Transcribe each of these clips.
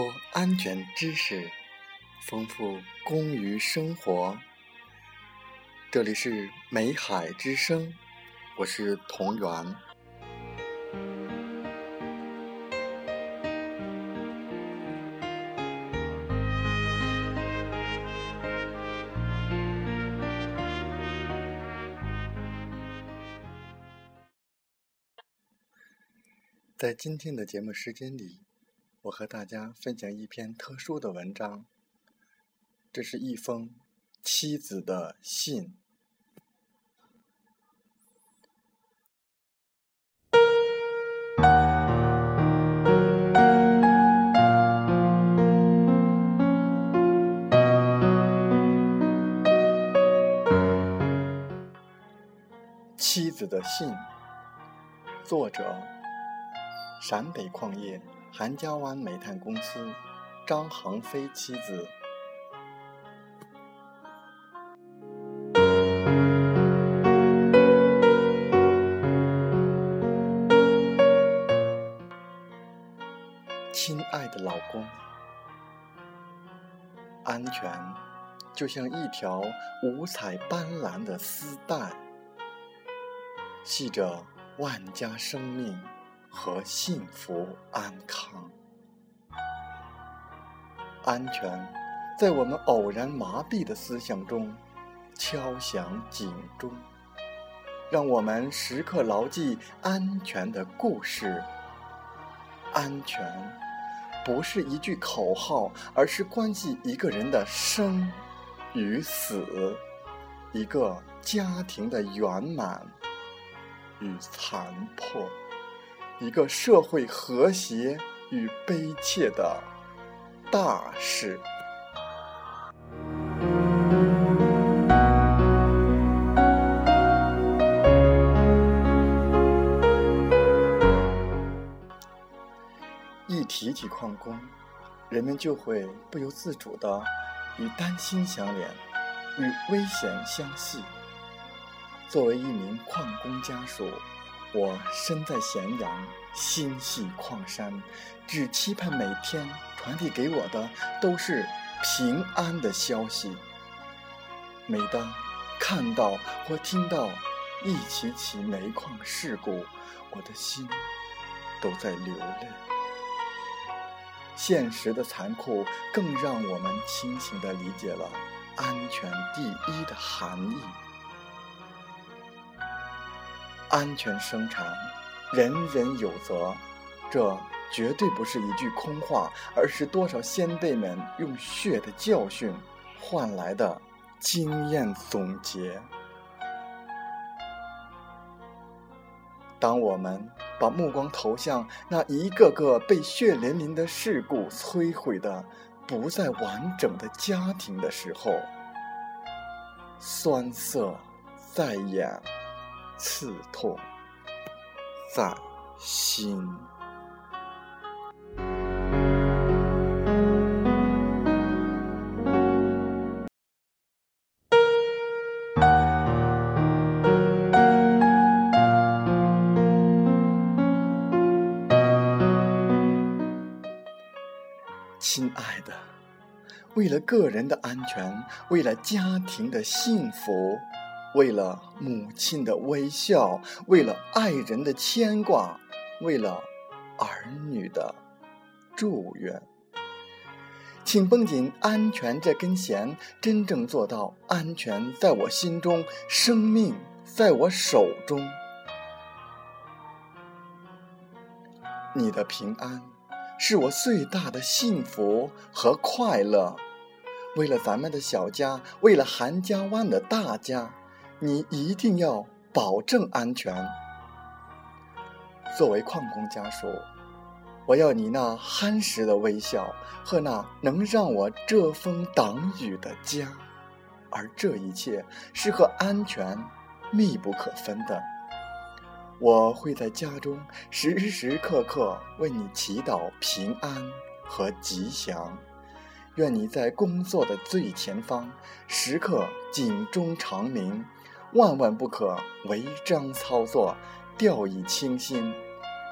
播安全知识，丰富工于生活。这里是美海之声，我是同源。在今天的节目时间里。我和大家分享一篇特殊的文章，这是一封妻子的信。妻子的信，作者：陕北矿业。韩家湾煤炭公司张航飞妻子，亲爱的老公，安全就像一条五彩斑斓的丝带，系着万家生命。和幸福安康，安全在我们偶然麻痹的思想中敲响警钟，让我们时刻牢记安全的故事。安全不是一句口号，而是关系一个人的生与死，一个家庭的圆满与残破。一个社会和谐与悲切的大事。一提起矿工，人们就会不由自主的与担心相连，与危险相系。作为一名矿工家属。我身在咸阳，心系矿山，只期盼每天传递给我的都是平安的消息。每当看到或听到一起起煤矿事故，我的心都在流泪。现实的残酷，更让我们清醒地理解了安全第一的含义。安全生产，人人有责。这绝对不是一句空话，而是多少先辈们用血的教训换来的经验总结。当我们把目光投向那一个个被血淋淋的事故摧毁的不再完整的家庭的时候，酸涩在眼。刺痛在心。亲爱的，为了个人的安全，为了家庭的幸福。为了母亲的微笑，为了爱人的牵挂，为了儿女的祝愿，请绷紧安全这根弦，真正做到安全在我心中，生命在我手中。你的平安是我最大的幸福和快乐。为了咱们的小家，为了韩家湾的大家。你一定要保证安全。作为矿工家属，我要你那憨实的微笑和那能让我遮风挡雨的家，而这一切是和安全密不可分的。我会在家中时时刻刻为你祈祷平安和吉祥。愿你在工作的最前方，时刻警钟长鸣。万万不可违章操作，掉以轻心。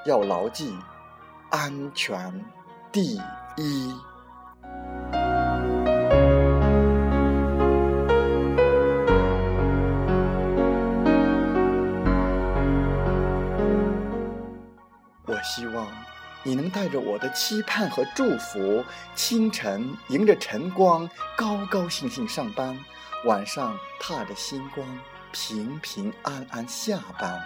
要牢记，安全第一。我希望你能带着我的期盼和祝福，清晨迎着晨光，高高兴兴上班；晚上踏着星光，平平安安下班。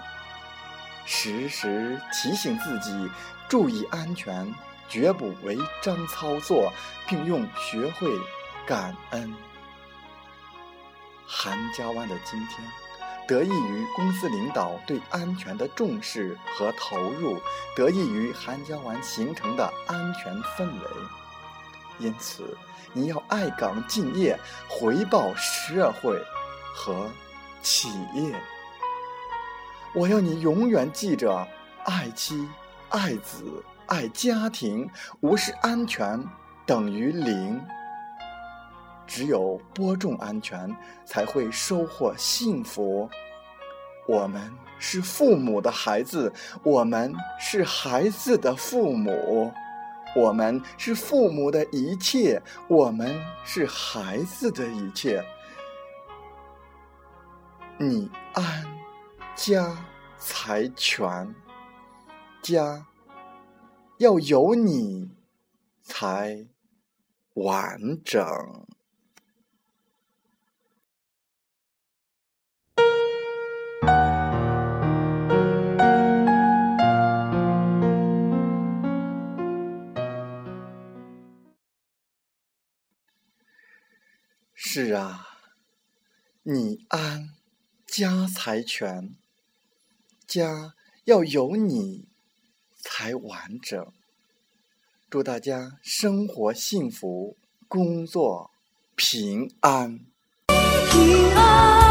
时时提醒自己注意安全，绝不违章操作，并用学会感恩。韩家湾的今天，得益于公司领导对安全的重视和投入，得益于韩家湾形成的安全氛围。因此，你要爱岗敬业，回报社会和企业。我要你永远记着：爱妻、爱子、爱家庭，无视安全等于零。只有播种安全，才会收获幸福。我们是父母的孩子，我们是孩子的父母，我们是父母的一切，我们是孩子的一切。你安。家财全，家要有你才完整。是啊，你安，家财全。家要有你才完整。祝大家生活幸福，工作平安。平安。